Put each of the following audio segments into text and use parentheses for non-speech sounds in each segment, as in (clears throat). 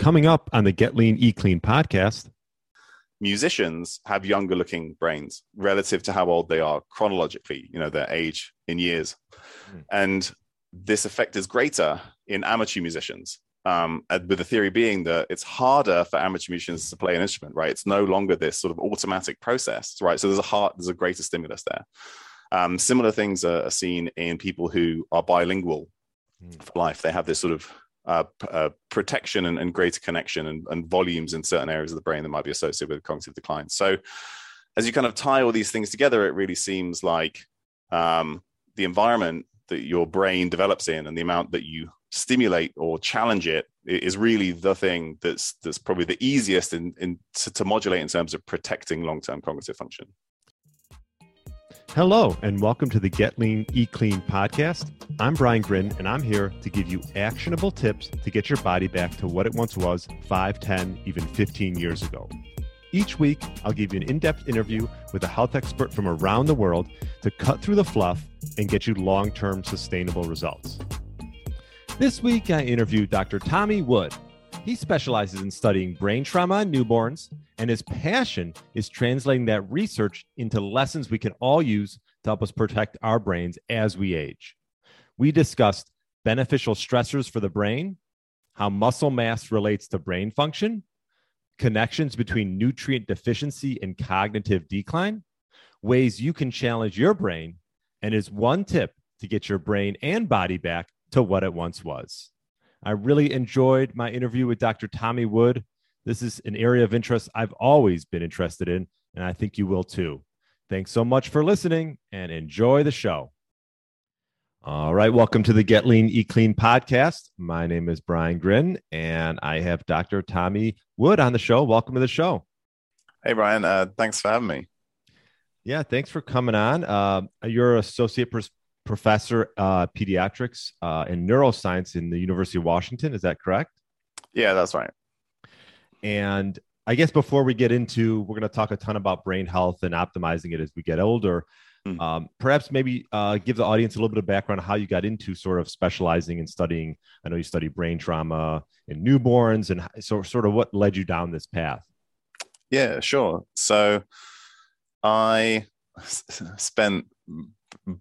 Coming up on the Get Lean, Eat Clean podcast. Musicians have younger looking brains relative to how old they are chronologically, you know, their age in years. Mm. And this effect is greater in amateur musicians. Um, with the theory being that it's harder for amateur musicians to play an instrument, right? It's no longer this sort of automatic process, right? So there's a heart, there's a greater stimulus there. Um, similar things are, are, seen in people who are bilingual mm. for life. They have this sort of uh, uh, protection and, and, greater connection and, and, volumes in certain areas of the brain that might be associated with cognitive decline. So, as you kind of tie all these things together, it really seems like um, the environment that your brain develops in and the amount that you stimulate or challenge it is really the thing that's that's probably the easiest in, in to, to modulate in terms of protecting long-term cognitive function. Hello, and welcome to the Get Lean, Eat Clean podcast. I'm Brian Grin, and I'm here to give you actionable tips to get your body back to what it once was 5, 10, even 15 years ago. Each week, I'll give you an in depth interview with a health expert from around the world to cut through the fluff and get you long term sustainable results. This week, I interviewed Dr. Tommy Wood. He specializes in studying brain trauma in newborns and his passion is translating that research into lessons we can all use to help us protect our brains as we age. We discussed beneficial stressors for the brain, how muscle mass relates to brain function, connections between nutrient deficiency and cognitive decline, ways you can challenge your brain, and is one tip to get your brain and body back to what it once was. I really enjoyed my interview with Dr. Tommy Wood. This is an area of interest I've always been interested in, and I think you will too. Thanks so much for listening and enjoy the show. All right, welcome to the Get Lean, Eat Clean podcast. My name is Brian Grin, and I have Dr. Tommy Wood on the show. Welcome to the show. Hey, Brian. Uh, thanks for having me. Yeah, thanks for coming on. Uh, you're associate pr- professor uh, pediatrics uh, and neuroscience in the University of Washington. Is that correct? Yeah, that's right. And I guess before we get into, we're going to talk a ton about brain health and optimizing it as we get older. Mm-hmm. Um, perhaps maybe uh, give the audience a little bit of background on how you got into sort of specializing in studying. I know you study brain trauma in newborns, and so sort of what led you down this path. Yeah, sure. So I spent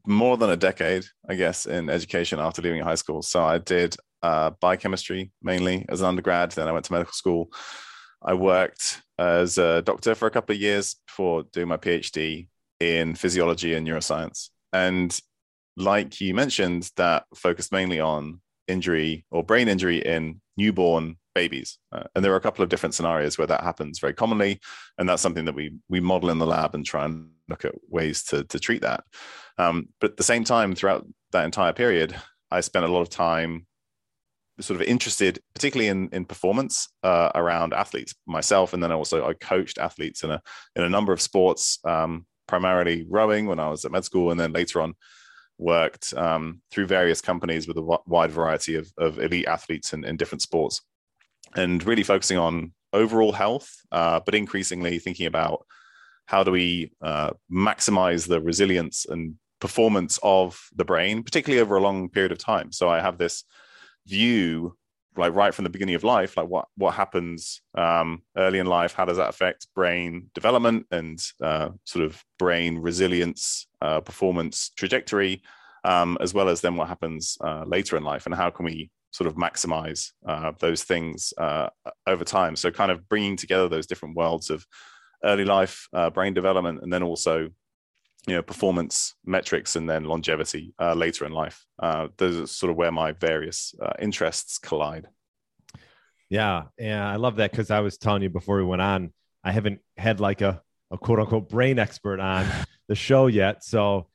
more than a decade, I guess, in education after leaving high school. So I did uh, biochemistry mainly as an undergrad. Then I went to medical school. I worked as a doctor for a couple of years before doing my PhD in physiology and neuroscience. And like you mentioned, that focused mainly on injury or brain injury in newborn babies. Uh, and there are a couple of different scenarios where that happens very commonly. And that's something that we, we model in the lab and try and look at ways to, to treat that. Um, but at the same time, throughout that entire period, I spent a lot of time sort of interested, particularly in in performance uh, around athletes myself, and then also I coached athletes in a in a number of sports, um, primarily rowing when I was at med school, and then later on worked um, through various companies with a wide variety of, of elite athletes in, in different sports, and really focusing on overall health, uh, but increasingly thinking about how do we uh, maximize the resilience and performance of the brain, particularly over a long period of time. So I have this view like right from the beginning of life like what what happens um, early in life? How does that affect brain development and uh, sort of brain resilience uh, performance trajectory um, as well as then what happens uh, later in life? And how can we sort of maximize uh, those things uh, over time? So kind of bringing together those different worlds of early life uh, brain development and then also you know performance metrics and then longevity uh, later in life. Uh, those are sort of where my various uh, interests collide. Yeah yeah i love that because i was telling you before we went on i haven't had like a, a quote unquote brain expert on (laughs) the show yet. So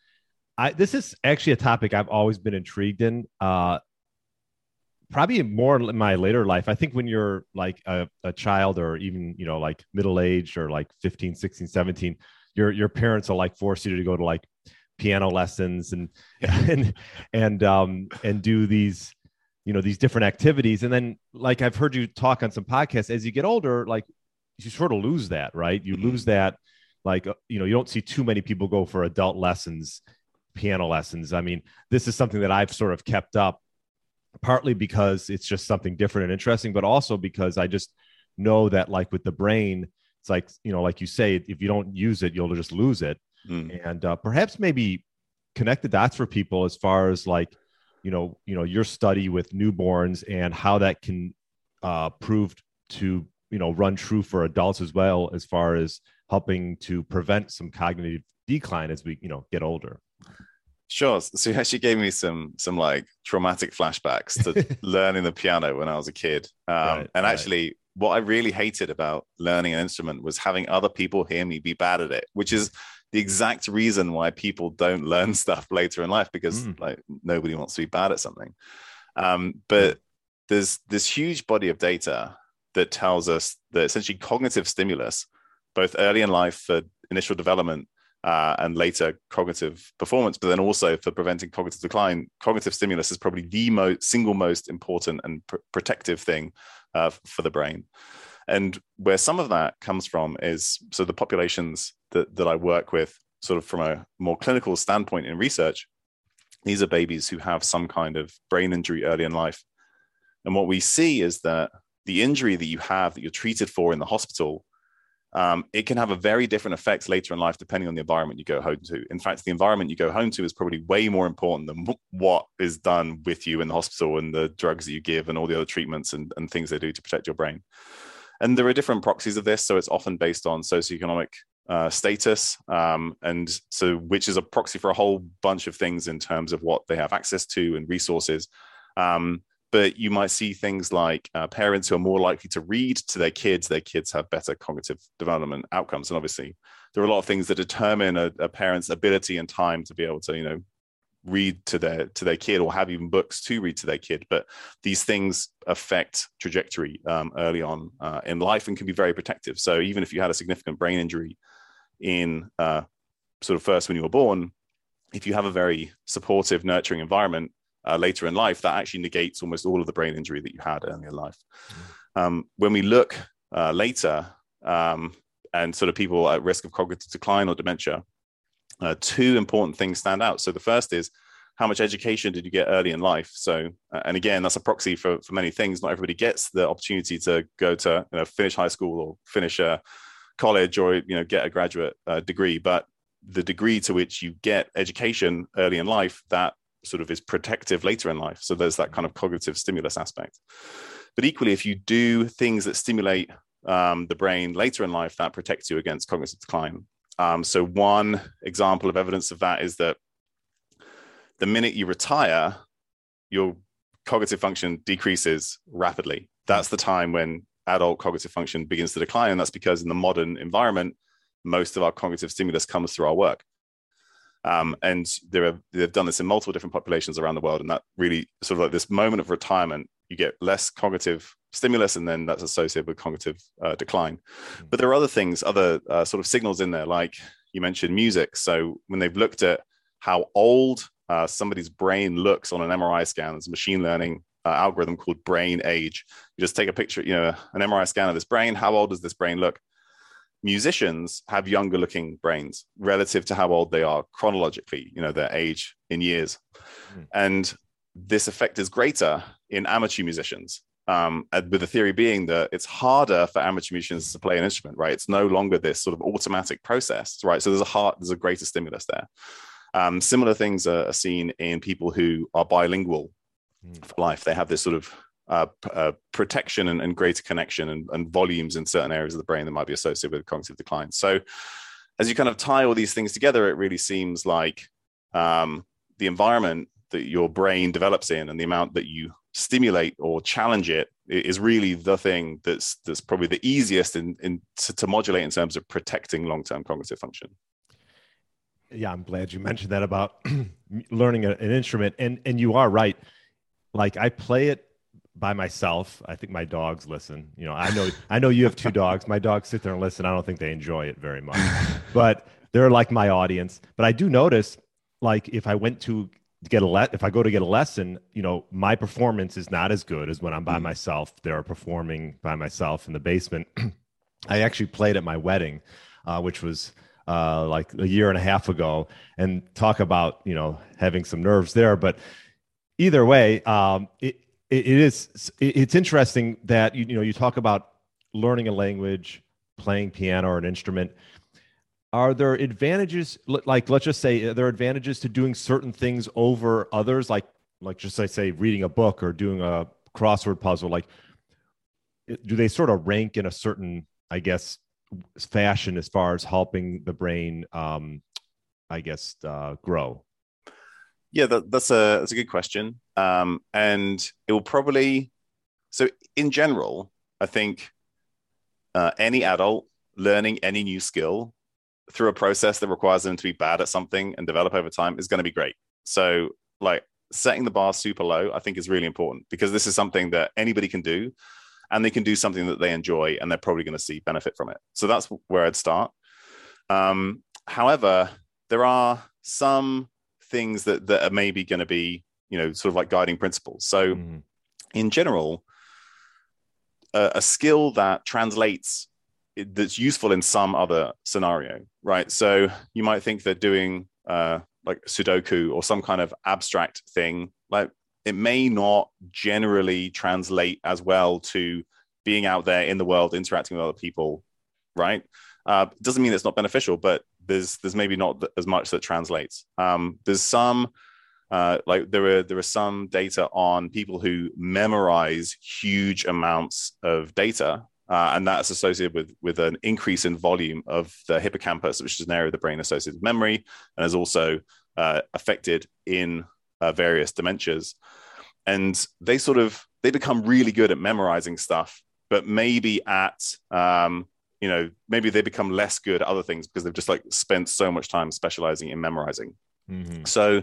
i this is actually a topic i've always been intrigued in uh probably more in my later life i think when you're like a, a child or even you know like middle aged or like 15 16 17 your your parents will like force you to go to like piano lessons and (laughs) and and um and do these you know these different activities. And then like i've heard you talk on some podcasts as you get older like you sort of lose that right? You lose mm-hmm. that like uh, you know you don't see too many people go for adult lessons piano lessons. I mean this is something that i've sort of kept up partly because it's just something different and interesting, but also because I just know that like with the brain, it's like you know, like you say, if you don't use it, you'll just lose it. Mm. And uh, perhaps maybe connect the dots for people as far as like you know you know your study with newborns and how that can uh, prove to you know run true for adults as well as far as helping to prevent some cognitive decline as we you know get older Sure. So you actually gave me some some like traumatic flashbacks to (laughs) learning the piano when I was a kid. Um, right, and actually, right. what I really hated about learning an instrument was having other people hear me be bad at it, which is the exact reason why people don't (laughs) learn stuff later in life because mm. like nobody wants to be bad at something. Um, but there's this huge body of data that tells us that essentially cognitive stimulus, both early in life for initial development uh, and later cognitive performance, but then also for preventing cognitive decline, cognitive stimulus is probably the most single most important and pr- protective thing uh, for the brain. And where some of that comes from is so the populations that, that I work with, sort of from a more clinical standpoint in research, these are babies who have some kind of brain injury early in life. And what we see is that the injury that you have that you're treated for in the hospital, um, it can have a very different effect later in life depending on the environment you go home to. In fact, the environment you go home to is probably way more important than what is done with you in the hospital and the drugs that you give and all the other treatments and, and things they do to protect your brain. And there are different proxies of this. So it's often based on socioeconomic uh, status, um, and so which is a proxy for a whole bunch of things in terms of what they have access to and resources. Um, but you might see things like uh, parents who are more likely to read to their kids. Their kids have better cognitive development outcomes, and obviously there are a lot of things that determine a, a parent's ability and time to be able to, you know, read to their to their kid or have even books to read to their kid but these things affect trajectory um, early on uh, in life and can be very protective so even if you had a significant brain injury in uh, sort of first when you were born if you have a very supportive nurturing environment uh, later in life that actually negates almost all of the brain injury that you had early in life mm. um, when we look uh, later um, and sort of people at risk of cognitive decline or dementia uh, two important things stand out. So the first is how much education did you get early in life? So, uh, and again, that's a proxy for, for many things. Not everybody gets the opportunity to go to you know, finish high school or finish a college or you know get a graduate uh, degree, but the degree to which you get education early in life that sort of is protective later in life. So there's that kind of cognitive stimulus aspect. But equally, if you do things that stimulate um, the brain later in life, that protects you against cognitive decline. Um, so, one example of evidence of that is that the minute you retire, your cognitive function decreases rapidly. That's the time when adult cognitive function begins to decline. And that's because in the modern environment, most of our cognitive stimulus comes through our work. Um, and are, they've done this in multiple different populations around the world. And that really sort of like this moment of retirement, you get less cognitive stimulus, and then that's associated with cognitive uh, decline. Hmm. But there are other things, other uh, sort of signals in there, like you mentioned music. So when they've looked at how old uh, somebody's brain looks on an MRI scan, there's a machine learning uh, algorithm called brain age. You just take a picture, you know, an MRI scan of this brain. How old does this brain look? Musicians have younger looking brains relative to how old they are chronologically, you know, their age in years. Mm. And this effect is greater in amateur musicians um, with the theory being that it's harder for amateur musicians to play an instrument, right? It's no longer this sort of automatic process, right? So there's a heart, there's a greater stimulus there. Um, similar things are, seen in people who are bilingual mm. for life. They have this sort of uh, uh, protection and, and, greater connection and, and, volumes in certain areas of the brain that might be associated with cognitive decline. So, as you kind of tie all these things together, it really seems like um, the environment that your brain develops in and the amount that you stimulate or challenge it is really the thing that's that's probably the easiest in, in to, to modulate in terms of protecting long-term cognitive function. Yeah i'm glad you mentioned that about (clears throat) learning a, an instrument. And and you are right. Like i play it by myself i think my dogs listen you know i know i know you have two dogs my dogs sit there and listen i don't think they enjoy it very much (laughs) but they're like my audience but i do notice like if i went to get a let if I go to get a lesson, you know, my performance is not as good as when I'm by mm. myself. They're performing by myself in the basement. (clears throat) I actually played at my wedding, uh, which was uh, like a year and a half ago, and talk about you know having some nerves there. But either way, um, it, it, is. It's interesting that you you know you talk about learning a language, playing piano or an instrument. Are there advantages? Like, let's just say, are there advantages to doing certain things over others? Like, like just I say, reading a book or doing a crossword puzzle. Like, do they sort of rank in a certain, I guess, fashion as far as helping the brain, um, I guess, uh, grow? Yeah, that, that's a that's a good question, um, and it will probably. So, in general, I think uh, any adult learning any new skill through a process that requires them to be bad at something and develop over time is going to be great. So, like setting the bar super low, I think is really important because this is something that anybody can do and they can do something that they enjoy and they're probably going to see benefit from it. So, that's where I'd start. Um, however, there are some things that that are maybe going to be you know sort of like guiding principles. So mm. in general a, a, skill that translates that's useful in some other scenario right? So you might think that doing uh, like sudoku or some kind of abstract thing. Like it may not generally translate as well to being out there in the world interacting with other people right? Uh, doesn't mean it's not beneficial but there's there's maybe not as much that translates. Um, there's some uh, like there are there are some data on people who memorize huge amounts of data, uh, and that's associated with with an increase in volume of the hippocampus, which is an area of the brain associated with memory, and is also uh, affected in uh, various dementias. And they sort of they become really good at memorizing stuff, but maybe at um, you know maybe they become less good at other things because they've just like spent so much time specializing in memorizing mm-hmm. so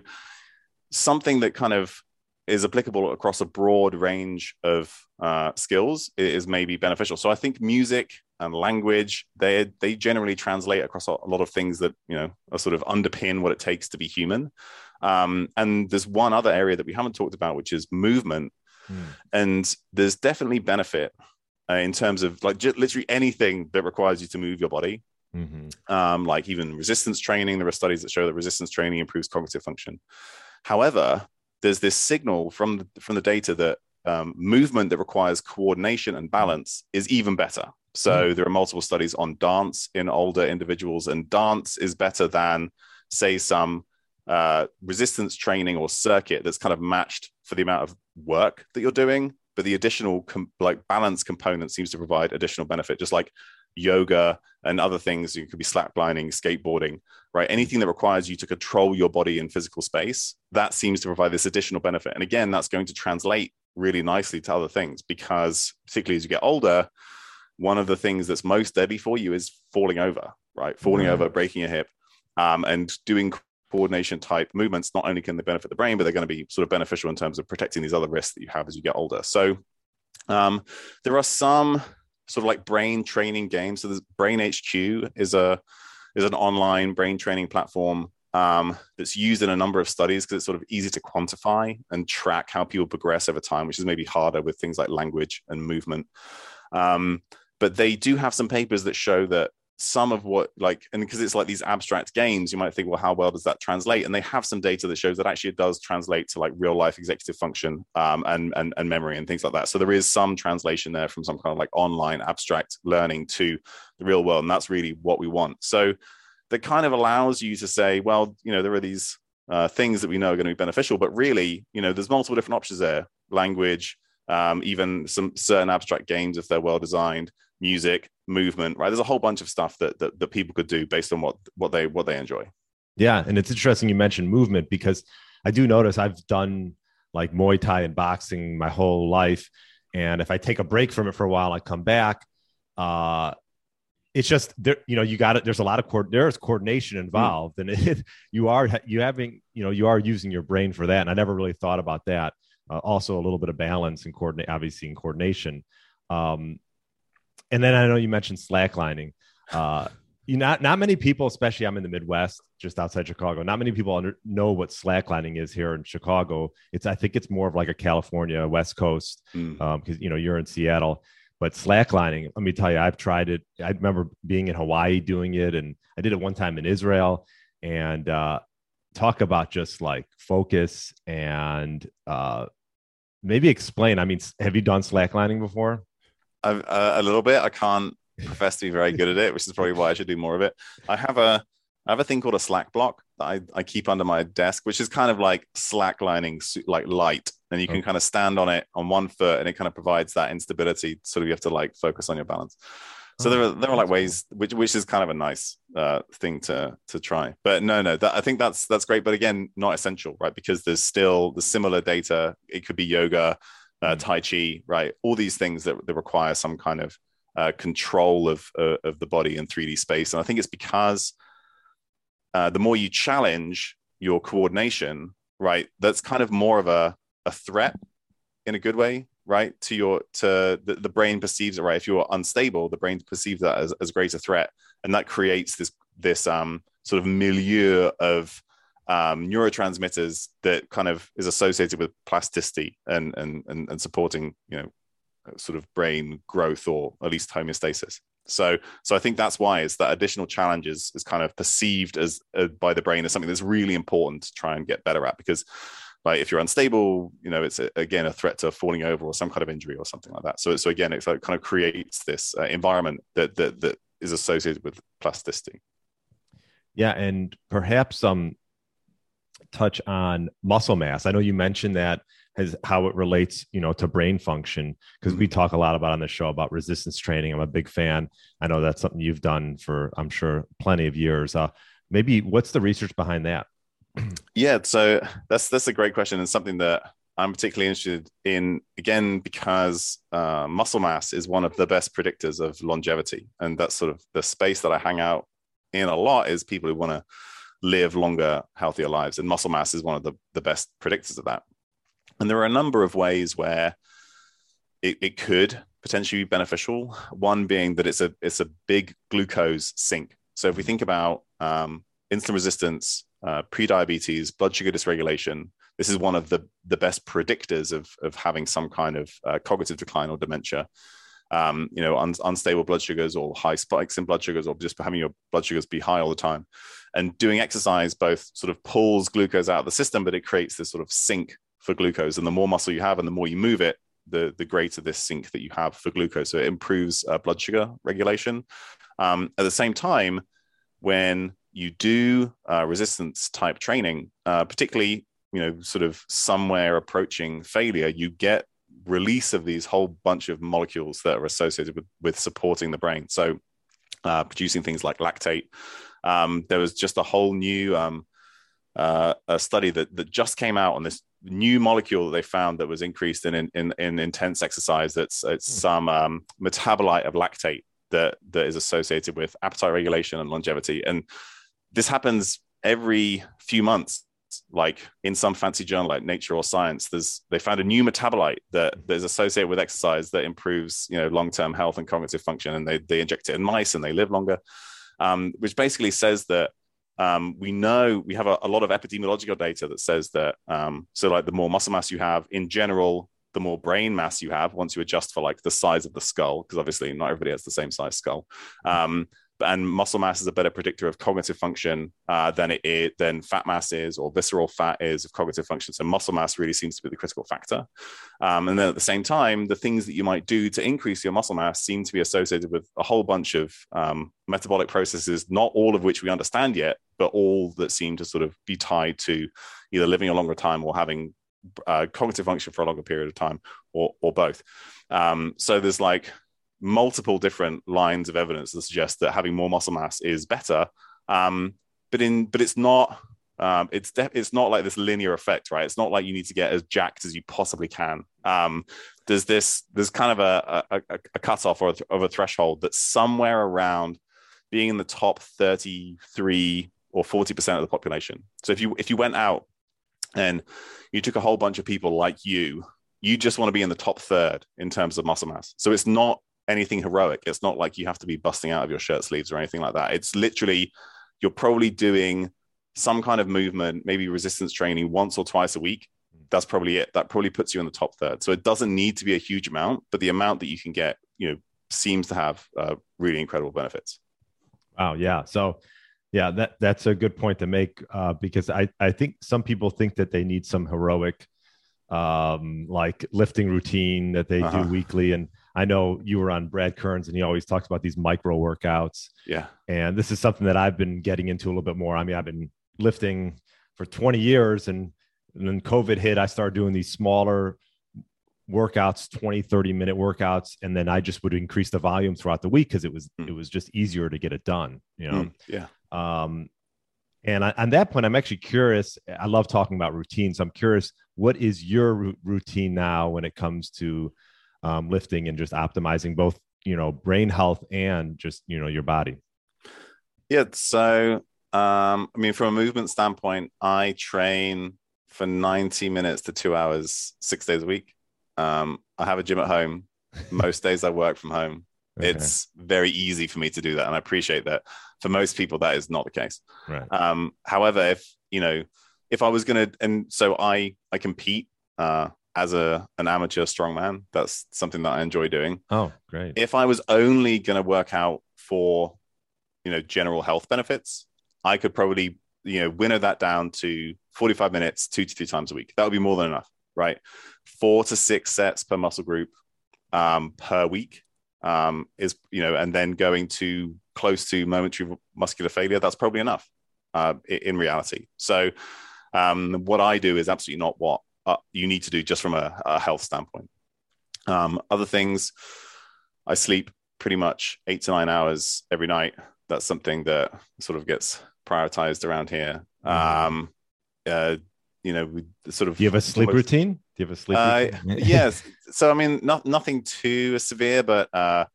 something that kind of is applicable across a broad range of uh, skills is maybe beneficial so i think music and language they they generally translate across a lot of things that you know are sort of underpin what it takes to be human um, and there's one other area that we haven't talked about which is movement mm. and there's definitely benefit uh, in terms of like j- literally anything that requires you to move your body. Mm-hmm. Um, like even resistance training, there are studies that show that resistance training improves cognitive function. However, there's this signal from the, from the data that um, movement that requires coordination and balance is even better. So mm-hmm. there are multiple studies on dance in older individuals, and dance is better than, say, some uh, resistance training or circuit that's kind of matched for the amount of work that you're doing but the additional com- like balance component seems to provide additional benefit just like yoga and other things. You could be slacklining skateboarding right? Anything that requires you to control your body in physical space that seems to provide this additional benefit. And again that's going to translate really nicely to other things because particularly as you get older one of the things that's most deadly for you is falling over right? Falling mm-hmm. over breaking a hip um, and doing coordination type movements, not only can they benefit the brain, but they're going to be sort of beneficial in terms of protecting these other risks that you have as you get older. So um, there are some sort of like brain training games. So there's Brain HQ is a is an online brain training platform um, that's used in a number of studies because it's sort of easy to quantify and track how people progress over time, which is maybe harder with things like language and movement. Um, but they do have some papers that show that some of what like and because it's like these abstract games you might think well how well does that translate? And they have some data that shows that actually it does translate to like real life executive function um, and, and and memory and things like that. So there is some translation there from some kind of like online abstract learning to the real world and that's really what we want. So that kind of allows you to say well you know there are these uh, things that we know are going to be beneficial but really you know there's multiple different options there. Language um, even some certain abstract games if they're well designed music, movement, right? There's a whole bunch of stuff that, that that people could do based on what what they what they enjoy. Yeah, and it's interesting you mentioned movement because I do notice I've done like Muay Thai and boxing my whole life, and if I take a break from it for a while, I come back. Uh, it's just there, you know, you got it. There's a lot of. There's coordination mm. involved, mm. and it, (laughs) you are you having you know you are using your brain for that. And I never really thought about that. Uh, also, a little bit of balance and coordinate, obviously, in coordination. Um, and then I know you mentioned slacklining. Uh, you not not many people, especially I'm in the Midwest, just outside Chicago. Not many people under, know what slacklining is here in Chicago. It's I think it's more of like a California West Coast because mm. um, you know you're in Seattle. But slacklining, let me tell you, I've tried it. I remember being in Hawaii doing it, and I did it one time in Israel. And uh, talk about just like focus and uh, maybe explain. I mean, have you done slacklining before? I've, uh, a little bit. I can't profess to be very good at it, which is probably why I should do more of it. I have a I have a thing called a slack block that I, I keep under my desk, which is kind of like slacklining, like light, and you can okay. kind of stand on it on one foot, and it kind of provides that instability. Sort of you have to like focus on your balance. So there are there are like ways which which is kind of a nice uh, thing to to try. But no, no, that, I think that's that's great. But again, not essential, right? Because there's still the similar data. It could be yoga, uh, mm. tai chi, right? All these things that, that require some kind of uh, control of uh, of the body in 3D space. And I think it's because uh, the more you challenge your coordination, right, that's kind of more of a a threat in a good way right? To your to the, the brain perceives it right? If you're unstable the brain perceives that as, as greater threat. And that creates this this um sort of milieu of um, neurotransmitters that kind of is associated with plasticity and, and and and supporting you know sort of brain growth or at least homeostasis. So so i think that's why it's that additional challenges is kind of perceived as uh, by the brain as something that's really important to try and get better at because like if you're unstable you know it's a, again a threat to falling over or some kind of injury or something like that. So so again it like kind of creates this uh, environment that that that is associated with plasticity. Yeah and perhaps um touch on muscle mass. I know you mentioned that as how it relates you know to brain function because we mm-hmm. talk a lot about on the show about resistance training. I'm a big fan. I know that's something you've done for i'm sure plenty of years. Uh, maybe what's the research behind that yeah, so that's that's a great question and something that I'm particularly interested in again because uh, muscle mass is one of the best predictors of longevity, and that's sort of the space that I hang out in a lot is people who want to live longer, healthier lives, and muscle mass is one of the the best predictors of that. And there are a number of ways where it, it could potentially be beneficial. One being that it's a it's a big glucose sink. So if we think about um, insulin resistance uh, prediabetes, blood sugar dysregulation. This is one of the, the best predictors of, of having some kind of uh, cognitive decline or dementia. Um, you know, un- unstable blood sugars or high spikes in blood sugars, or just having your blood sugars be high all the time. And doing exercise both sort of pulls glucose out of the system, but it creates this sort of sink for glucose. And the more muscle you have and the more you move it, the, the greater this sink that you have for glucose. So it improves uh, blood sugar regulation. Um, at the same time, when you do uh, resistance type training, uh, particularly you know sort of somewhere approaching failure, you get release of these whole bunch of molecules that are associated with with supporting the brain. So uh, producing things like lactate. Um, there was just a whole new um, uh, a study that that just came out on this new molecule that they found that was increased in in, in intense exercise. That's it's hmm. some um, metabolite of lactate that that is associated with appetite regulation and longevity. And this happens every few months like in some fancy journal like nature or science there's they found a new metabolite that, that is associated with exercise that improves you know long-term health and cognitive function and they, they inject it in mice and they live longer. Um, which basically says that um, we know we have a, a, lot of epidemiological data that says that um, so like the more muscle mass you have in general the more brain mass you have once you adjust for like the size of the skull because obviously not everybody has the same size skull. Um, and muscle mass is a better predictor of cognitive function uh, than it is than fat mass is or visceral fat is of cognitive function. So muscle mass really seems to be the critical factor. Um, and then at the same time, the things that you might do to increase your muscle mass seem to be associated with a whole bunch of um, metabolic processes, not all of which we understand yet, but all that seem to sort of be tied to either living a longer time or having uh, cognitive function for a longer period of time, or or both. Um, so there's like multiple different lines of evidence that suggest that having more muscle mass is better. Um, but in but it's not um, it's de- it's not like this linear effect, right? It's not like you need to get as jacked as you possibly can. Um, there's this there's kind of a a, a cutoff or a, of a threshold that's somewhere around being in the top 33 or 40 percent of the population. So if you if you went out and you took a whole bunch of people like you, you just want to be in the top third in terms of muscle mass. So it's not anything heroic. It's not like you have to be busting out of your shirt sleeves or anything like that. It's literally you're probably doing some kind of movement, maybe resistance training once or twice a week. That's probably it. That probably puts you in the top third. So it doesn't need to be a huge amount, but the amount that you can get, you know, seems to have uh, really incredible benefits. Wow. Yeah. So, yeah, that that's a good point to make uh, because I I think some people think that they need some heroic um, like lifting routine that they uh-huh. do weekly. And I know you were on Brad Kearns and he always talks about these micro workouts. Yeah. And this is something that I've been getting into a little bit more. I mean, I've been lifting for 20 years and, and then COVID hit, I started doing these smaller workouts 20 30 minute workouts and then i just would increase the volume throughout the week because it was mm. it was just easier to get it done you know mm, yeah um and I, on that point i'm actually curious i love talking about routines i'm curious what is your routine now when it comes to um, lifting and just optimizing both you know brain health and just you know your body yeah so um i mean from a movement standpoint i train for 90 minutes to two hours six days a week um, I have a gym at home. (laughs) Most days I work from home. Okay. It's very easy for me to do that, and I appreciate that. For most people, that is not the case. Right. Um, however, if you know, if I was gonna, and so I I compete uh, as a an amateur strongman. That's something that I enjoy doing. Oh, great! If I was only gonna work out for you know general health benefits, I could probably you know winnow that down to 45 minutes, two to three times a week. That would be more than enough right? Four to six sets per muscle group um, per week um, is, you know, and then going to close to momentary muscular failure, that's probably enough uh, in reality. So, um, what I do is absolutely not what uh, you need to do just from a, a health standpoint. Um, other things, I sleep pretty much eight to nine hours every night. That's something that sort of gets prioritized around here. Mm-hmm. Um, uh, you know, we sort of. Do you have a sleep almost, routine? Do you have a sleep uh, (laughs) yes. So, I mean, not nothing too severe, but, uh,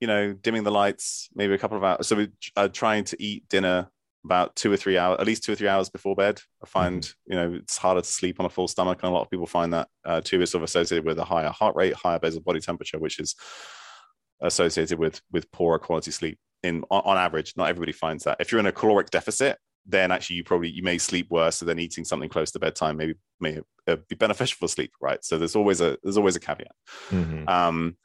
you know, dimming the lights, maybe a couple of hours. So, we're uh, trying to eat dinner about two or three hours, at least two or three hours before bed. I find, mm-hmm. you know, it's harder to sleep on a full stomach. And a lot of people find that uh, too is sort of associated with a higher heart rate, higher basal body temperature, which is associated with with poorer quality sleep in on, on average. Not everybody finds that. If you're in a caloric deficit, then actually you probably you may sleep worse. So then eating something close to bedtime maybe may uh, be beneficial for sleep, right? So there's always a there's always a caveat. Mm-hmm. Um,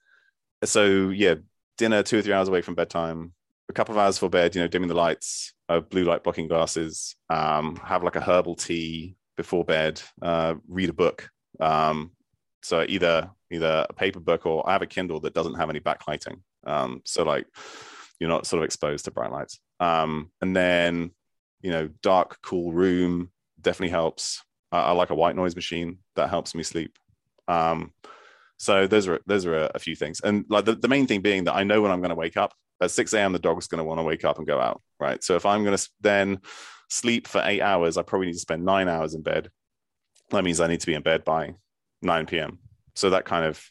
so yeah, dinner two or three hours away from bedtime, a couple of hours for bed. You know, dimming the lights, uh, blue light blocking glasses. Um, have like a herbal tea before bed. Uh, read a book. Um, so either either a paper book or I have a Kindle that doesn't have any backlighting. Um, so like you're not sort of exposed to bright lights. Um, and then you know, dark, cool room definitely helps. I, I like a white noise machine that helps me sleep. Um, so those are those are a, a few things, and like the, the main thing being that I know when I'm going to wake up at 6 a.m. The dog's going to want to wake up and go out, right? So if I'm going to then sleep for eight hours, I probably need to spend nine hours in bed. That means I need to be in bed by 9 p.m. So that kind of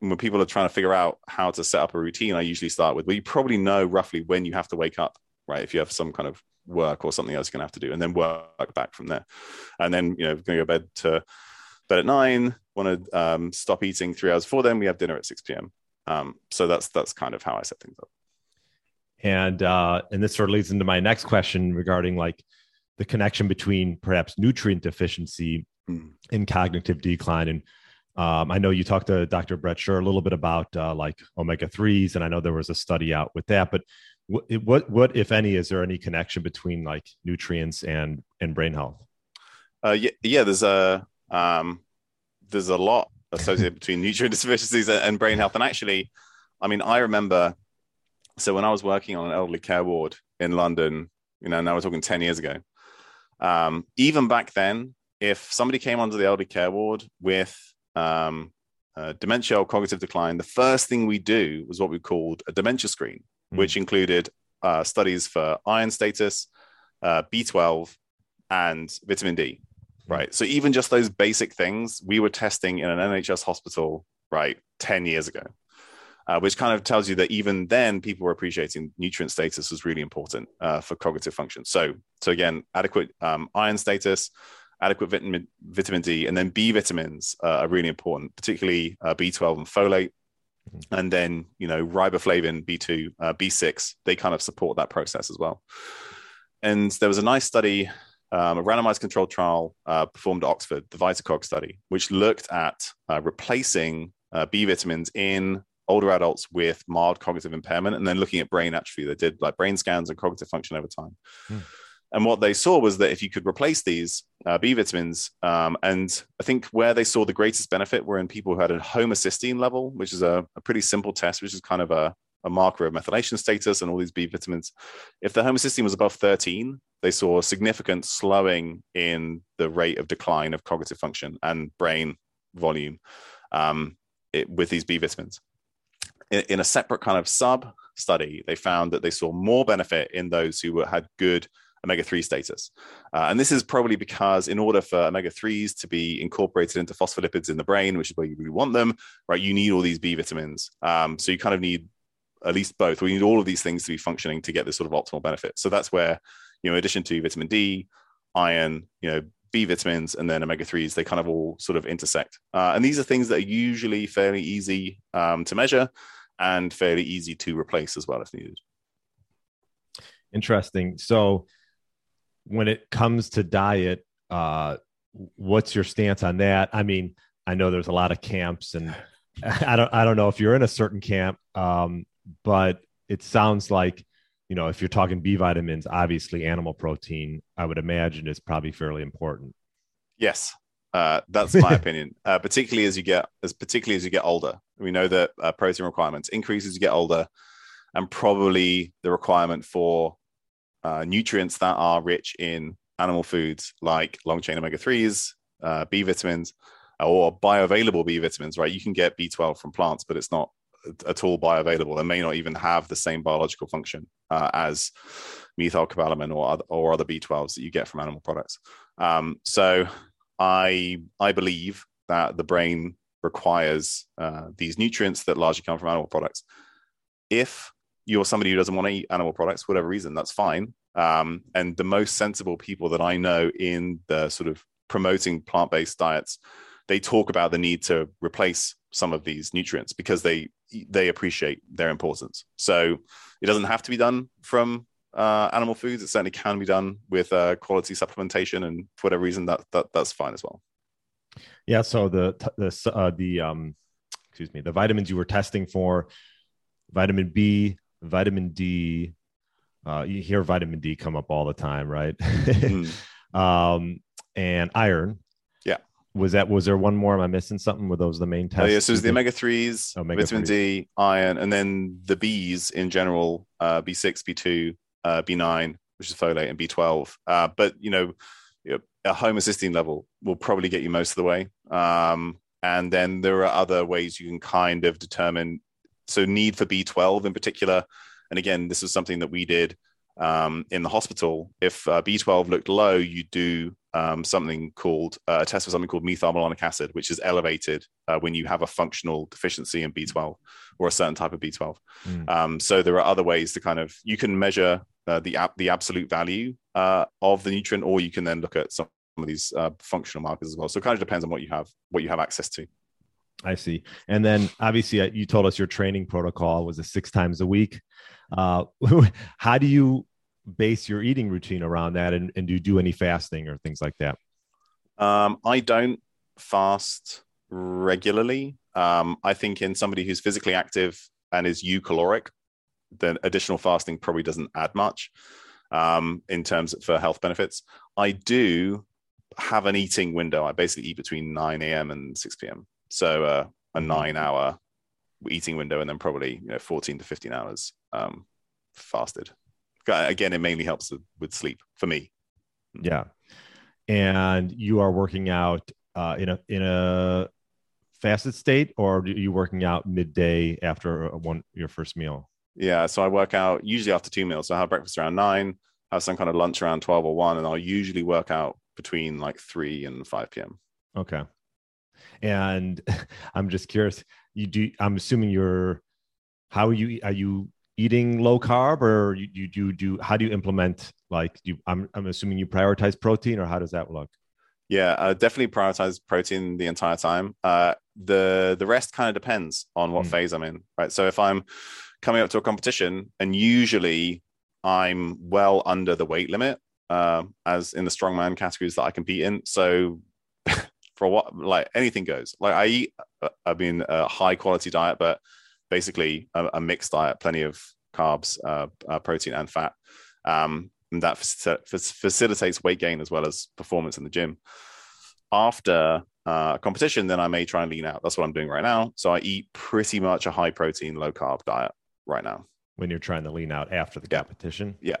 when people are trying to figure out how to set up a routine, I usually start with, well, you probably know roughly when you have to wake up, right? If you have some kind of work or something else you're going to have to do, and then work back from there. And then, you know, going to go bed to bed at nine, want to um, stop eating three hours before then. We have dinner at 6 p.m. Um, so that's that's kind of how I set things up. And uh, and this sort of leads into my next question regarding like the connection between perhaps nutrient deficiency mm. and cognitive decline. And um, I know you talked to Dr. Brett Scher a little bit about uh, like omega threes, and I know there was a study out with that. But what, what, what, if any, is there any connection between like nutrients and and brain health? Uh, yeah, yeah, there's a um, there's a lot associated between (laughs) nutrient deficiencies and brain health. And actually, I mean, I remember. So when I was working on an elderly care ward in London, you know, now we're talking ten years ago. Um, even back then, if somebody came onto the elderly care ward with um, uh, dementia or cognitive decline, the first thing we do was what we called a dementia screen mm. which included uh, studies for iron status, uh, B12, and vitamin D. Right. So even just those basic things, we were testing in an NHS hospital, right, 10 years ago. Uh, which kind of tells you that even then people were appreciating nutrient status was really important uh, for cognitive function. So, so again, adequate um, iron status, adequate vitamin, vitamin D, and then B vitamins uh, are really important, particularly uh, B12 and folate, Mm-hmm. and then you know riboflavin b2 uh, b6 they kind of support that process as well and there was a nice study um, a randomized controlled trial uh, performed at oxford the vitacog study which looked at uh, replacing uh, b vitamins in older adults with mild cognitive impairment and then looking at brain atrophy they did like brain scans and cognitive function over time mm. And what they saw was that if you could replace these uh, B vitamins, um, and I think where they saw the greatest benefit were in people who had a homocysteine level, which is a, a pretty simple test, which is kind of a, a marker of methylation status and all these B vitamins. If the homocysteine was above 13, they saw a significant slowing in the rate of decline of cognitive function and brain volume um, it, with these B vitamins. In, in, a separate kind of sub study, they found that they saw more benefit in those who were, had good omega 3 status. Uh, and this is probably because, in order for omega 3s to be incorporated into phospholipids in the brain, which is where you really want them, right, you need all these B vitamins. Um, so you kind of need at least both. We need all of these things to be functioning to get this sort of optimal benefit. So that's where, you know, in addition to vitamin D, iron, you know, B vitamins, and then omega 3s, they kind of all sort of intersect. Uh, and these are things that are usually fairly easy um, to measure and fairly easy to replace as well if needed. Interesting. So, when it comes to diet, uh, what's your stance on that? I mean, I know there's a lot of camps, and (laughs) I don't I don't know if you're in a certain camp, um, but it sounds like you know if you're talking B vitamins, obviously animal protein, I would imagine is probably fairly important. Yes, uh, that's my (laughs) opinion. Uh, particularly as you get as particularly as you get older, we know that uh, protein requirements increase as you get older, and probably the requirement for uh, nutrients that are rich in animal foods like long chain omega 3s, uh, B vitamins, or bioavailable B vitamins, right? You can get B12 from plants, but it's not at all bioavailable. They may not even have the same biological function uh, as methylcobalamin or other, or other B12s that you get from animal products. Um, so I I believe that the brain requires uh, these nutrients that largely come from animal products. If you're somebody who doesn't want to eat animal products whatever reason, that's fine. Um, and the most sensible people that I know in the sort of promoting plant based diets, they talk about the need to replace some of these nutrients because they they appreciate their importance. So it doesn't have to be done from uh, animal foods. It certainly can be done with uh, quality supplementation, and for whatever reason, that, that that's fine as well. Yeah. So the the uh, the um, excuse me, the vitamins you were testing for, vitamin B, vitamin D. Uh, you hear vitamin D come up all the time, right? mm. (laughs) um, and iron. Was that was there one more? Am I missing something? Were those the main tests? Oh, yeah, so it's the omega threes, omega vitamin D, iron, and then the Bs in general, uh, B6, B2, uh, B9, which is folate, and B12. Uh, but you know, a homocysteine level will probably get you most of the way. Um, and then there are other ways you can kind of determine. So need for B12 in particular and again, this is something that we did um, in the hospital. If uh, B12 looked low, you do um, something called uh, a test for something called methylmalonic acid, which is elevated uh, when you have a functional deficiency in B12 or a certain type of B12. Mm. Um, so there are other ways to kind of you can measure uh, the the absolute value uh, of the nutrient, or you can then look at some of these uh, functional markers as well. So it kind of depends on what you have what you have access to. I see. And then obviously, you told us your training protocol was a six times a week. Uh, (laughs) how do you base your eating routine around that? And, and do you do any fasting or things like that? Um, I don't fast regularly. Um, I think in somebody who's physically active and is eucaloric, then additional fasting probably doesn't add much um, in terms of, for health benefits. I do have an eating window. I basically eat between 9 a.m. and 6 p.m. So uh, a mm-hmm. nine hour eating window and then probably you know 14 to 15 hours um, fasted again it mainly helps with sleep for me. Yeah. And you are working out uh, in a in a fasted state or are you working out midday after one your first meal? Yeah so i work out usually after two meals. So i have breakfast around nine have some kind of lunch around 12 or 1 and i'll usually work out between like 3 and 5 p.m okay. And (laughs) i'm just curious you do i'm assuming you're how are you are you eating low carb or you, you do do how do you implement like you I'm, I'm assuming you prioritize protein or how does that look yeah uh, definitely prioritize protein the entire time uh, the the rest kind of depends on what mm. phase i'm in right so if i'm coming up to a competition and usually i'm well under the weight limit uh, as in the strongman categories that i compete in so (laughs) for what like anything goes. Like I eat, uh, I mean, a high quality diet, but basically a, a mixed diet, plenty of carbs, uh, uh, protein, and fat. Um, and that facilitates weight gain as well as performance in the gym. After uh, competition, then I may try and lean out. That's what I'm doing right now. So I eat pretty much a high protein, low carb diet right now. When you're trying to lean out after the yeah. competition, yeah,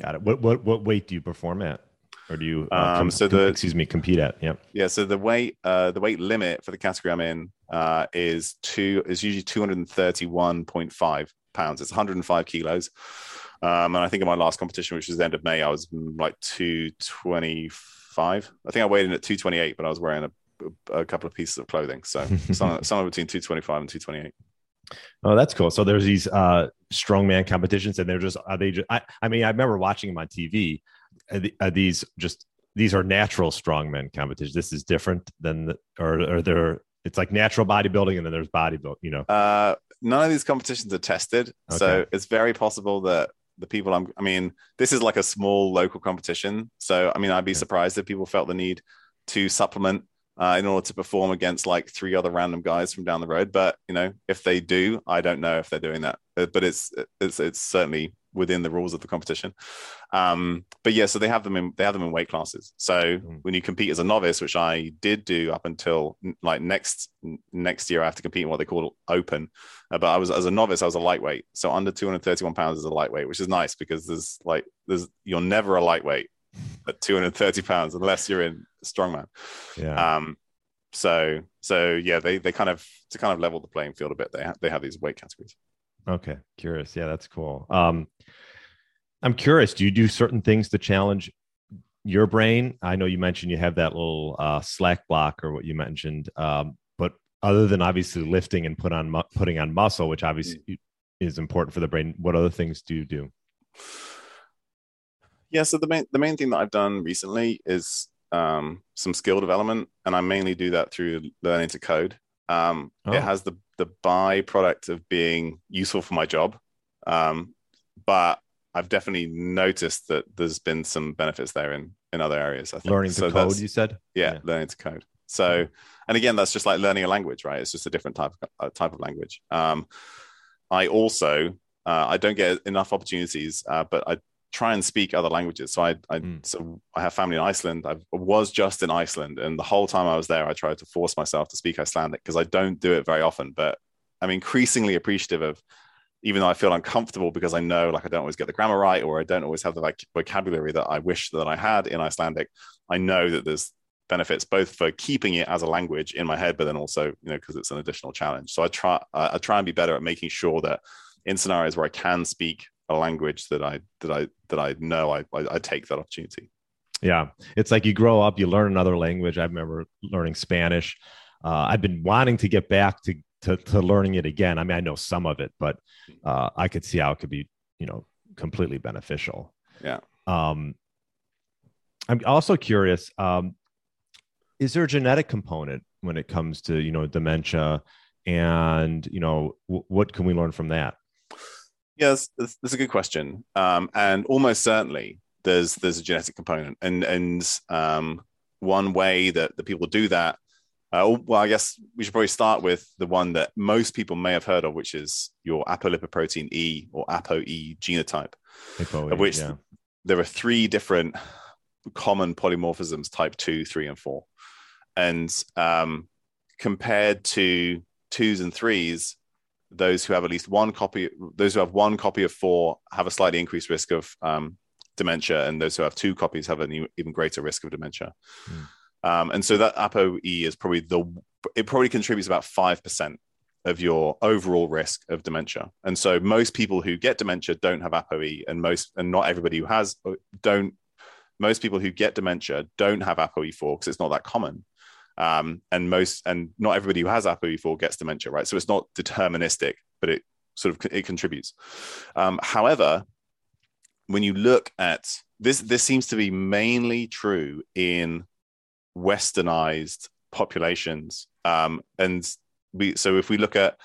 got it. What what what weight do you perform at, or do you uh, um, com- so the excuse me compete at? Yeah, yeah. So the weight uh, the weight limit for the category I'm in uh, is two is usually 231.5 pounds. It's 105 kilos. Um, and I think in my last competition, which was the end of May, I was like 225. I think I weighed in at 228, but I was wearing a, a couple of pieces of clothing. So (laughs) somewhere, somewhere between 225 and 228. Oh, that's cool. So there's these uh, strongman competitions, and they're just are they just? I, I mean, I remember watching them on TV. Are, are these just these are natural strongman competitions? This is different than the, or are there? It's like natural bodybuilding, and then there's bodybuilding. You know, uh, none of these competitions are tested, okay. so it's very possible that the people I'm. I mean, this is like a small local competition, so I mean, I'd be surprised if people felt the need to supplement uh, in order to perform against like three other random guys from down the road. But you know, if they do, I don't know if they're doing that. Uh, but it's it's it's certainly within the rules of the competition. Um, but yeah, so they have them in they have them in weight classes. So mm. when you compete as a novice, which I did do up until like next next year, I have to compete in what they call open. Uh, but I was as a novice, I was a lightweight. So under 231 pounds is a lightweight, which is nice because there's like there's you're never a lightweight at 230 pounds unless you're in strongman. Yeah. Um, so so yeah, they they kind of to kind of level the playing field a bit. They ha- they have these weight categories. Okay, curious. Yeah, that's cool. Um, I'm curious. Do you do certain things to challenge your brain? I know you mentioned you have that little uh, slack block or what you mentioned, um, but other than obviously lifting and put on mu- putting on muscle, which obviously mm. is important for the brain, what other things do you do? Yeah, so the main the main thing that I've done recently is um, some skill development, and I mainly do that through learning to code. Um, oh. It has the the byproduct of being useful for my job, um, but I've definitely noticed that there's been some benefits there in in other areas. I think. Learning to code, you said. Yeah, yeah, learning to code. So, and again, that's just like learning a language, right? It's just a different type of uh, type of language. Um, I also uh, I don't get enough opportunities, uh, but I try and speak other languages. So I, I mm. so I have family in Iceland. I was just in Iceland, and the whole time I was there, I tried to force myself to speak Icelandic because I don't do it very often. But I'm increasingly appreciative of, even though I feel uncomfortable because I know like I don't always get the grammar right, or I don't always have the like vocabulary that I wish that I had in Icelandic. I know that there's benefits both for keeping it as a language in my head, but then also you know because it's an additional challenge. So I try I try and be better at making sure that in scenarios where I can speak a language that I that I that I know I, I, I take that opportunity. Yeah, it's like you grow up, you learn another language. I remember learning Spanish. Uh, I've been wanting to get back to, to, to learning it again. I mean, I know some of it, but uh, I could see how it could be, you know, completely beneficial. Yeah. Um, I'm also curious. Um, is there a genetic component when it comes to you know dementia, and you know w- what can we learn from that? Yes, that's, that's a good question. Um, and almost certainly there's there's a genetic component, and and um, one way that the people do that. Uh, well, I guess we should probably start with the one that most people may have heard of, which is your apolipoprotein E or ApoE genotype, Apo-E, of which yeah. there are three different common polymorphisms: type two, three, and four. And um, compared to twos and threes, those who have at least one copy, those who have one copy of four have a slightly increased risk of um, dementia, and those who have two copies have an even greater risk of dementia. Mm. Um, and so that ApoE is probably the it probably contributes about five percent of your overall risk of dementia. And so most people who get dementia don't have ApoE, and most and not everybody who has don't. Most people who get dementia don't have ApoE4 because it's not that common. Um, and most and not everybody who has ApoE4 gets dementia, right? So it's not deterministic, but it sort of it contributes. Um, however, when you look at this, this seems to be mainly true in westernized populations. Um, and we so if we look at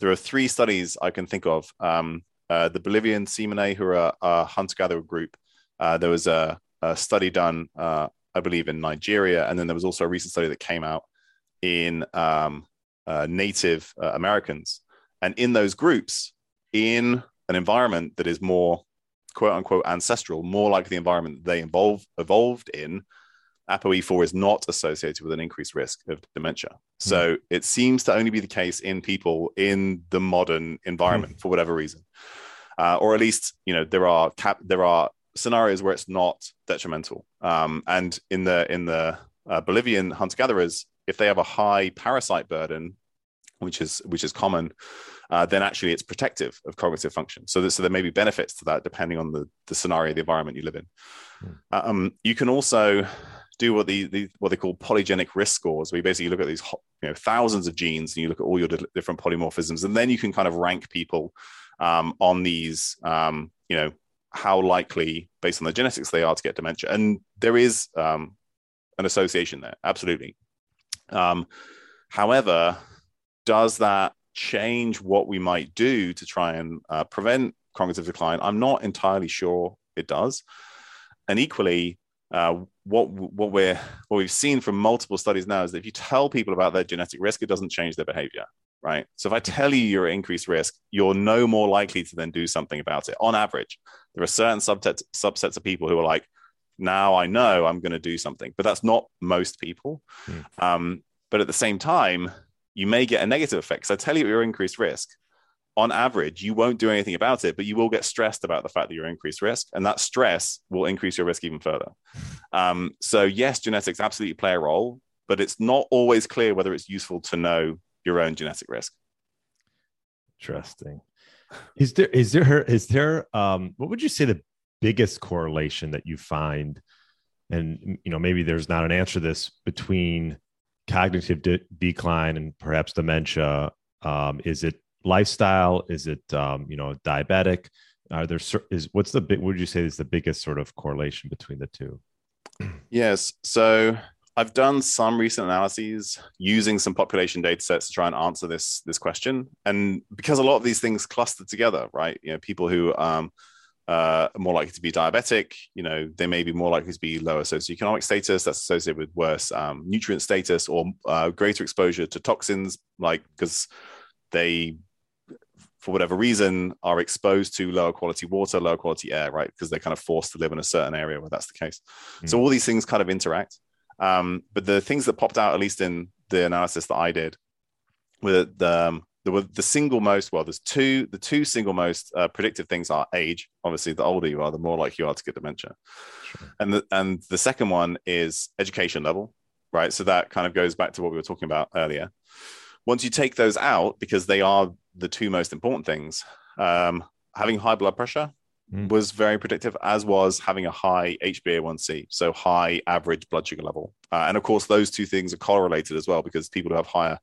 there are three studies I can think of. Um, uh, the Bolivian Tsimane, who are a hunter-gatherer group, uh, there was a, a study done uh, I believe, in Nigeria. And then there was also a recent study that came out in um, uh, Native uh, Americans. And in those groups, in an environment that is more quote unquote ancestral, more like the environment they involve, evolved in, ApoE4 is not associated with an increased risk of dementia. So mm. it seems to only be the case in people in the modern environment mm. for whatever reason. Uh, or at least, you know, there are cap- there are scenarios where it's not detrimental. Um, and in the in the uh, Bolivian hunter gatherers, if they have a high parasite burden, which is which is common, uh, then actually it's protective of cognitive function. So, that, so there may be benefits to that depending on the, the scenario, the environment you live in. Mm. Um, you can also do what the, the, what they call polygenic risk scores, where you basically look at these you know thousands of genes and you look at all your different polymorphisms, and then you can kind of rank people um, on these um, you know how likely based on the genetics they are to get dementia, and there is um, an association there, absolutely. Um, however, does that change what we might do to try and uh, prevent cognitive decline? I'm not entirely sure it does. And equally, uh, what what we're what we've seen from multiple studies now is that if you tell people about their genetic risk, it doesn't change their behavior, right? So if I tell you you're at increased risk, you're no more likely to then do something about it. On average, there are certain subsets subsets of people who are like, now I know I'm going to do something, but that's not most people. Mm. Um, but at the same time, you may get a negative effect. So I tell you you're increased risk, on average, you won't do anything about it, but you will get stressed about the fact that you're increased risk, and that stress will increase your risk even further. Um, so, yes, genetics absolutely play a role, but it's not always clear whether it's useful to know your own genetic risk. Interesting. Is there is there is there um, what would you say the biggest correlation that you find, and you know maybe there's not an answer to this between cognitive de- decline and perhaps dementia? Um, is it lifestyle? Is it um, you know diabetic? Are there is what's the big? What Would you say is the biggest sort of correlation between the two? Yes. So I've done some recent analyses using some population data sets to try and answer this this question. And because a lot of these things cluster together, right? You know, people who um, uh, are more likely to be diabetic, you know, they may be more likely to be lower socioeconomic status. That's associated with worse um, nutrient status or uh, greater exposure to toxins, like because they for whatever reason, are exposed to lower quality water, lower quality air, right? Because they're kind of forced to live in a certain area where that's the case. Mm. So all these things kind of interact. Um, but the things that popped out, at least in the analysis that I did, were the um, there were the single most well. There's two. The two single most uh, predictive things are age. Obviously, the older you are, the more likely you are to get dementia. Sure. And the and the second one is education level, right? So that kind of goes back to what we were talking about earlier. Once you take those out, because they are the two most important things. Um, having high blood pressure mm. was very predictive, as was having a high HbA1c, so high average blood sugar level. Uh, and of course, those two things are correlated as well because people who have higher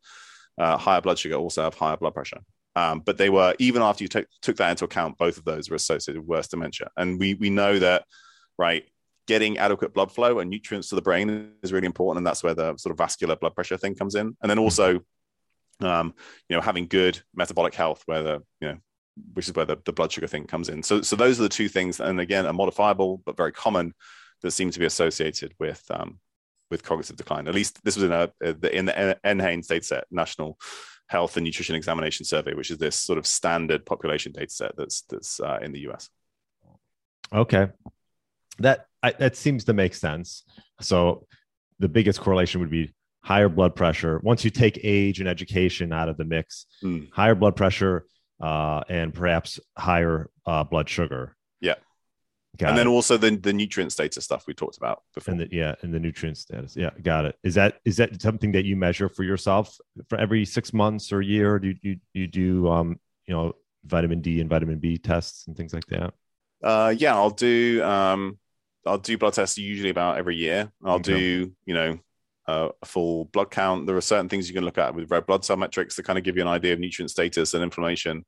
uh, higher blood sugar also have higher blood pressure. Um, but they were even after you t- took that into account, both of those were associated with worse dementia. And we we know that right getting adequate blood flow and nutrients to the brain is really important, and that's where the sort of vascular blood pressure thing comes in. And then also um, you know, having good metabolic health, where the, you know, which is where the, the blood sugar thing comes in. So, so those are the two things, and again, are modifiable but very common that seem to be associated with um, with cognitive decline. At least this was in a in the NHANES dataset, National Health and Nutrition Examination Survey, which is this sort of standard population dataset that's that's uh, in the US. Okay, that I, that seems to make sense. So the biggest correlation would be higher blood pressure. Once you take age and education out of the mix, mm. higher blood pressure uh, and perhaps higher uh, blood sugar. Yeah. Got and it. then also the, the nutrient status stuff we talked about before. And the, yeah, and the nutrient status. Yeah, got it. Is that is that something that you measure for yourself for every six months or a year? Do you you do um you know vitamin D and vitamin B tests and things like that? Uh, yeah, I'll do um I'll do blood tests usually about every year. I'll okay. do you know a full blood count. There are certain things you can look at with red blood cell metrics to kind of give you an idea of nutrient status and inflammation.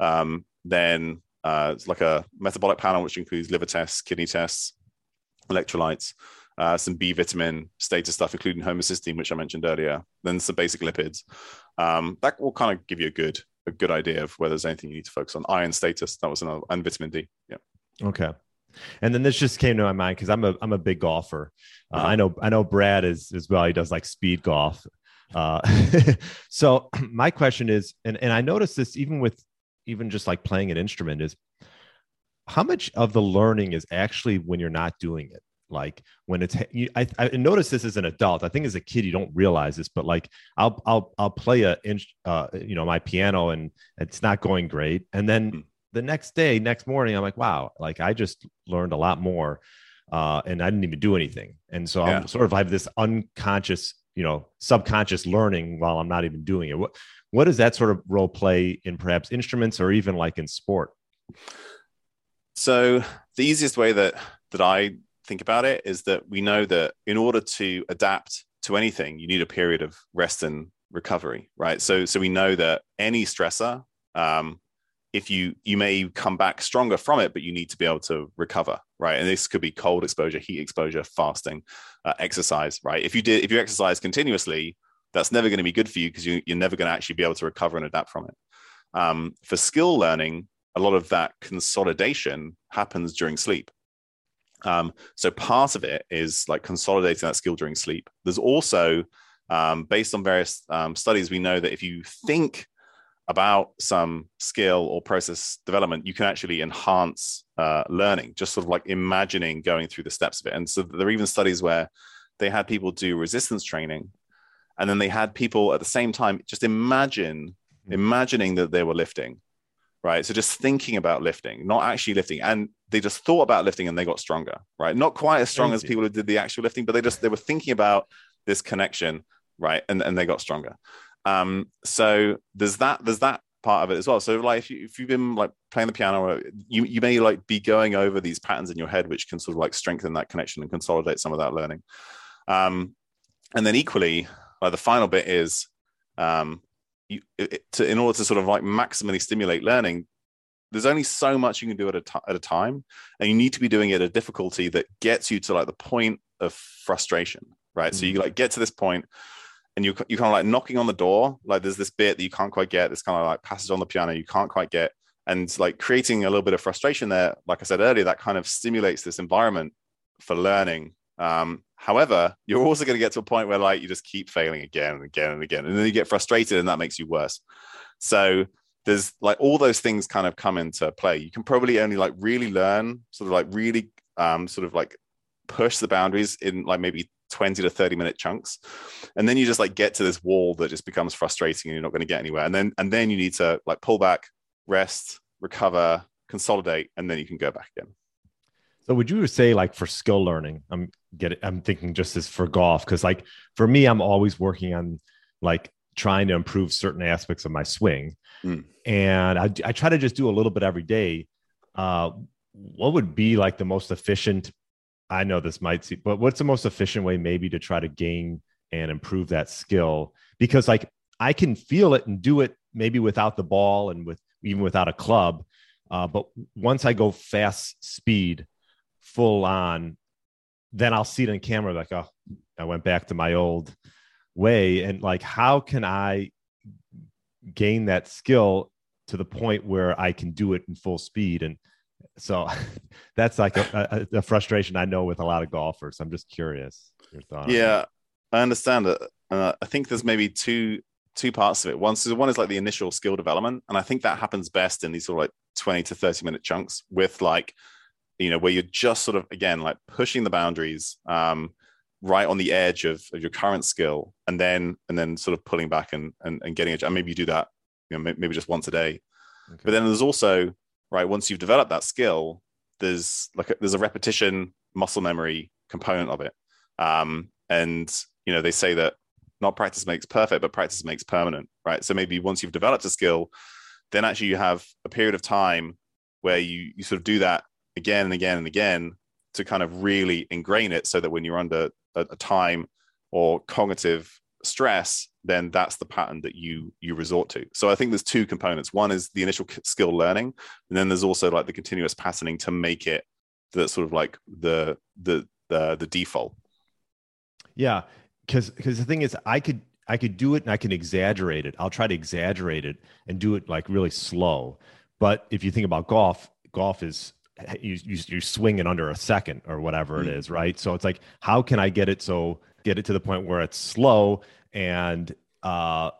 Um, then uh, it's like a metabolic panel, which includes liver tests, kidney tests, electrolytes, uh, some B vitamin status stuff, including homocysteine, which I mentioned earlier. Then some basic lipids. Um, that will kind of give you a good a good idea of whether there's anything you need to focus on. Iron status, that was another, and vitamin D. Yeah. Okay. And then this just came to my mind because I'm a I'm a big golfer. Uh, uh-huh. I know I know Brad is as well. He does like speed golf. Uh, (laughs) so (clears throat) my question is, and and I noticed this even with even just like playing an instrument is how much of the learning is actually when you're not doing it? Like when it's, you, I, I notice this as an adult. I think as a kid you don't realize this, but like I'll I'll I'll play a uh, you know my piano and it's not going great, and then hmm. The next day, next morning, I'm like, wow, like I just learned a lot more, uh, and I didn't even do anything. And so yeah. I'm sort of I have this unconscious, you know, subconscious learning while I'm not even doing it. What what does that sort of role play in perhaps instruments or even like in sport? So the easiest way that that I think about it is that we know that in order to adapt to anything, you need a period of rest and recovery, right? So so we know that any stressor, um, if you you may come back stronger from it, but you need to be able to recover, right? And this could be cold exposure, heat exposure, fasting, uh, exercise, right? If you did if you exercise continuously, that's never going to be good for you because you, are never going to actually be able to recover and adapt from it. Um, for skill learning, a lot of that consolidation happens during sleep. Um, so part of it is like consolidating that skill during sleep. There's also, um, based on various um, studies, we know that if you think about some skill or process development, you can actually enhance uh, learning, just sort of like imagining going through the steps of it. And so there are even studies where they had people do resistance training and then they had people at the same time just imagine hmm. imagining that they were lifting right? So just thinking about lifting not actually lifting. And they just thought about lifting and they got stronger right? Not quite as strong as people who did the actual lifting but they just they were thinking about this connection right? And, and they got stronger um so there's that there's that part of it as well so like if, you, if you've been like playing the piano you, you may like be going over these patterns in your head which can sort of like strengthen that connection and consolidate some of that learning um and then equally like the final bit is um, you, it, to, in order to sort of like maximally stimulate learning there's only so much you can do at a, t- at a time and you need to be doing it at a difficulty that gets you to like the point of frustration right mm-hmm. so you mm. like get to this point and you you kind of like knocking on the door like there's this bit that you can't quite get this kind of like passage on the piano you can't quite get and like creating a little bit of frustration there like i said earlier that kind of stimulates this environment for learning um, however, you're also going to get to a point where like you just keep failing again and again and again, and then you get frustrated, and that makes you worse. So there's like all those things kind of come into play. You can probably only like really learn, sort of like really um, sort of like push the boundaries in like maybe 20 to 30 minute chunks and then you just like get to this wall that just becomes frustrating and you're not going to get anywhere and then and then you need to like pull back rest recover consolidate and then you can go back again so would you say like for skill learning, I'm getting I'm thinking just as for golf because like for me I'm always working on like trying to improve certain aspects of my swing, mm. and I, I try to just do a little bit every day. Uh, what would be like the most efficient? I know this might see, but what's the most efficient way maybe to try to gain and improve that skill? Because like I can feel it and do it maybe without the ball and with even without a club. Uh, but once I go fast speed, full on, then I'll see it in camera like, oh, I went back to my old way. And like, how can I gain that skill to the point where I can do it in full speed? And so (laughs) that's like a, a, a frustration I know with a lot of golfers. I'm just curious your thoughts. Yeah, I understand it. Uh, I think there's maybe two two parts of it. One, so one is like the initial skill development, and I think that happens best in these sort of like 20 to 30 minute chunks with like you know, where you're just sort of again like pushing the boundaries um, right on the edge of, of your current skill, and then and then sort of pulling back and and, and getting it. And maybe you do that, you know, maybe just once a day. Okay. But then there's also right once you've developed that skill, there's like a, there's a repetition muscle memory component of it, um, and you know they say that not practice makes perfect, but practice makes permanent, right? So maybe once you've developed a skill, then actually you have a period of time where you you sort of do that again and again and again to kind of really ingrain it so that when you're under a, a time or cognitive stress then that's the pattern that you you resort to. So i think there's two components. One is the initial skill learning and then there's also like the continuous patterning to make it the sort of like the the the, the default. Yeah because because the thing is i could i could do it and i can exaggerate it. I'll try to exaggerate it and do it like really slow. But if you think about golf golf is you, you, you swing it under a second or whatever mm-hmm. it is, right? So it's like, how can I get it so get it to the point where it's slow and uh,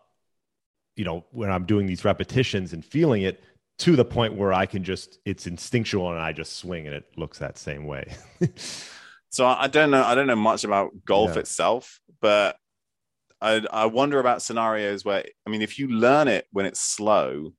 you know when I'm doing these repetitions and feeling it, to the point where I can just it's instinctual and I just swing and it looks that same way. (laughs) so I don't know. I don't know much about golf Yeah. itself, but I I wonder about scenarios where I mean, if you learn it when it's slow,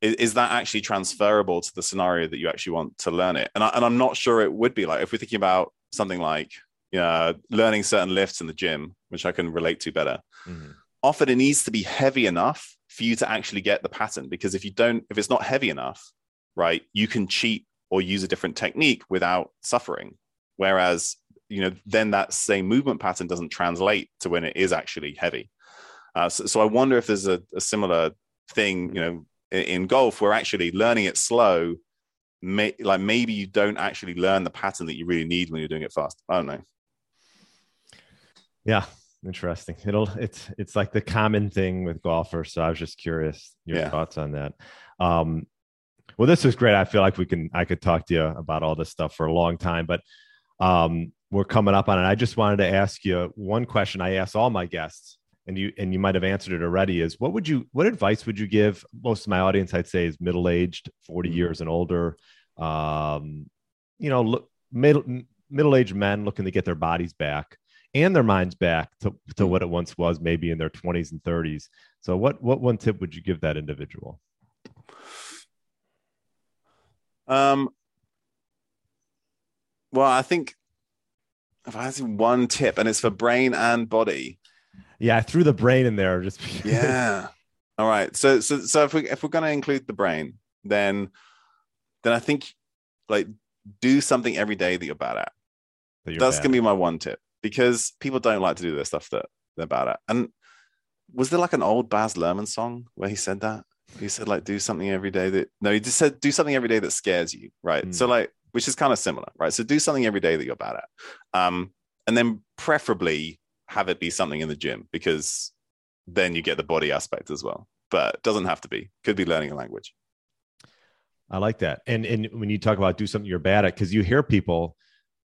is, is that actually transferable to the scenario that you actually want to learn it? And I, and I'm not sure it would be like if we're thinking about something like you know, learning certain lifts in the gym, which I can relate to better. Mhm. often it needs to be heavy enough for you to actually get the pattern because if you don't if it's not heavy enough right you can cheat or use a different technique without suffering whereas you know then that same movement pattern doesn't translate to when it is actually heavy uh, so, so i wonder if there's a, a similar thing you know in, in golf where actually learning it slow may, like maybe you don't actually learn the pattern that you really need when you're doing it fast i don't know Yeah, interesting. It'll it's it's like the common thing with golfers. So I was just curious your Yeah. thoughts on that. Um, well, this was great. I feel like we can I could talk to you about all this stuff for a long time, but um, we're coming up on it. I just wanted to ask you one question. I ask all my guests, and you and you might have answered it already. Is what would you what advice would you give? Most of my audience, I'd say, is middle aged, 40 Mhm. years and older. Um, you know, look, middle middle aged men looking to get their bodies back and their minds back to, to what it once was, maybe in their 20s and 30s. So, what what one tip would you give that individual? Um, well, I think if I had one tip, and it's for brain and body. Yeah, I threw the brain in there. Just (laughs) Yeah. All right. So, so, so if we if we're going to include the brain, then, then I think like do something every day that you're bad at. that you're That's bad. gonna be my one tip because people don't like to do the stuff that they're bad at. And was there like an old Baz Luhrmann song where he said that? He said like do something every day that no, he just said do something every day that scares you, right? Hmm. So like which is kind of similar, right? So do something every day that you're bad at. Um, and then preferably have it be something in the gym because then you get the body aspect as well. But it doesn't have to be. Could be learning a language. I like that. And and when you talk about do something you're bad at, because you hear people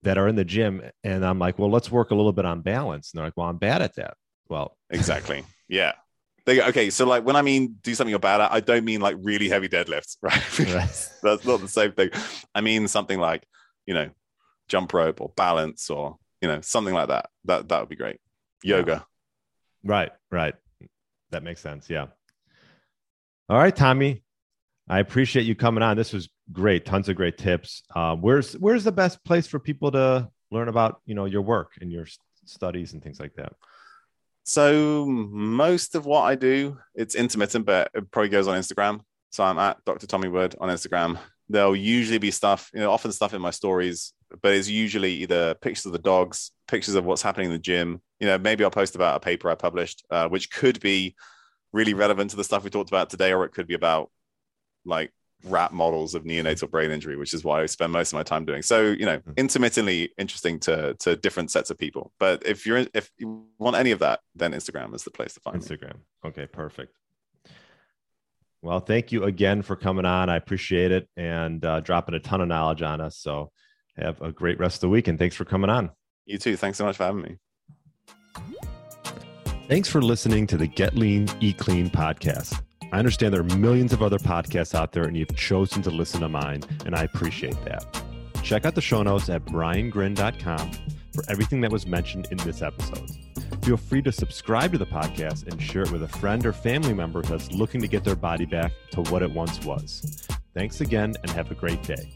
that are in the gym, and I'm like, well, let's work a little bit on balance. And they're like, well, I'm bad at that. Well, (laughs) Exactly. yeah. They, okay, so like when I mean do something you're bad at, I don't mean like really heavy deadlifts, (laughs) right? Right. (laughs) That's not the same thing. I mean something like, you know, jump rope or balance or, you know, something like that. That that would be great. Yoga. right, right. That makes sense. Yeah. All right, Tommy. I appreciate you coming on. This was great. Tons of great tips. Um, where's where's the best place for people to learn about you know your work and your studies and things like that? So most of what I do, it's intermittent, but it probably goes on Instagram. So I'm at Dr. Tommy Wood on Instagram. There'll usually be stuff, you know, often stuff in my stories, but it's usually either pictures of the dogs, pictures of what's happening in the gym. You know, maybe I'll post about a paper I published, uh, which could be really relevant to the stuff we talked about today, or it could be about like rat models of neonatal brain injury, which is what I spend most of my time doing. So, you know, intermittently interesting to to different sets of people. But if you're if you want any of that, then Instagram is the place to find me. Instagram. Okay, perfect. Well, thank you again for coming on. I appreciate it and uh, dropping a ton of knowledge on us. So have a great rest of the week and thanks for coming on. You too. Thanks so much for having me. Thanks for listening to the Get Lean, Eat Clean podcast. I understand there are millions of other podcasts out there and you've chosen to listen to mine, and I appreciate that. Check out the show notes at briangrin.com for everything that was mentioned in this episode. Feel free to subscribe to the podcast and share it with a friend or family member that's looking to get their body back to what it once was. Thanks again and have a great day.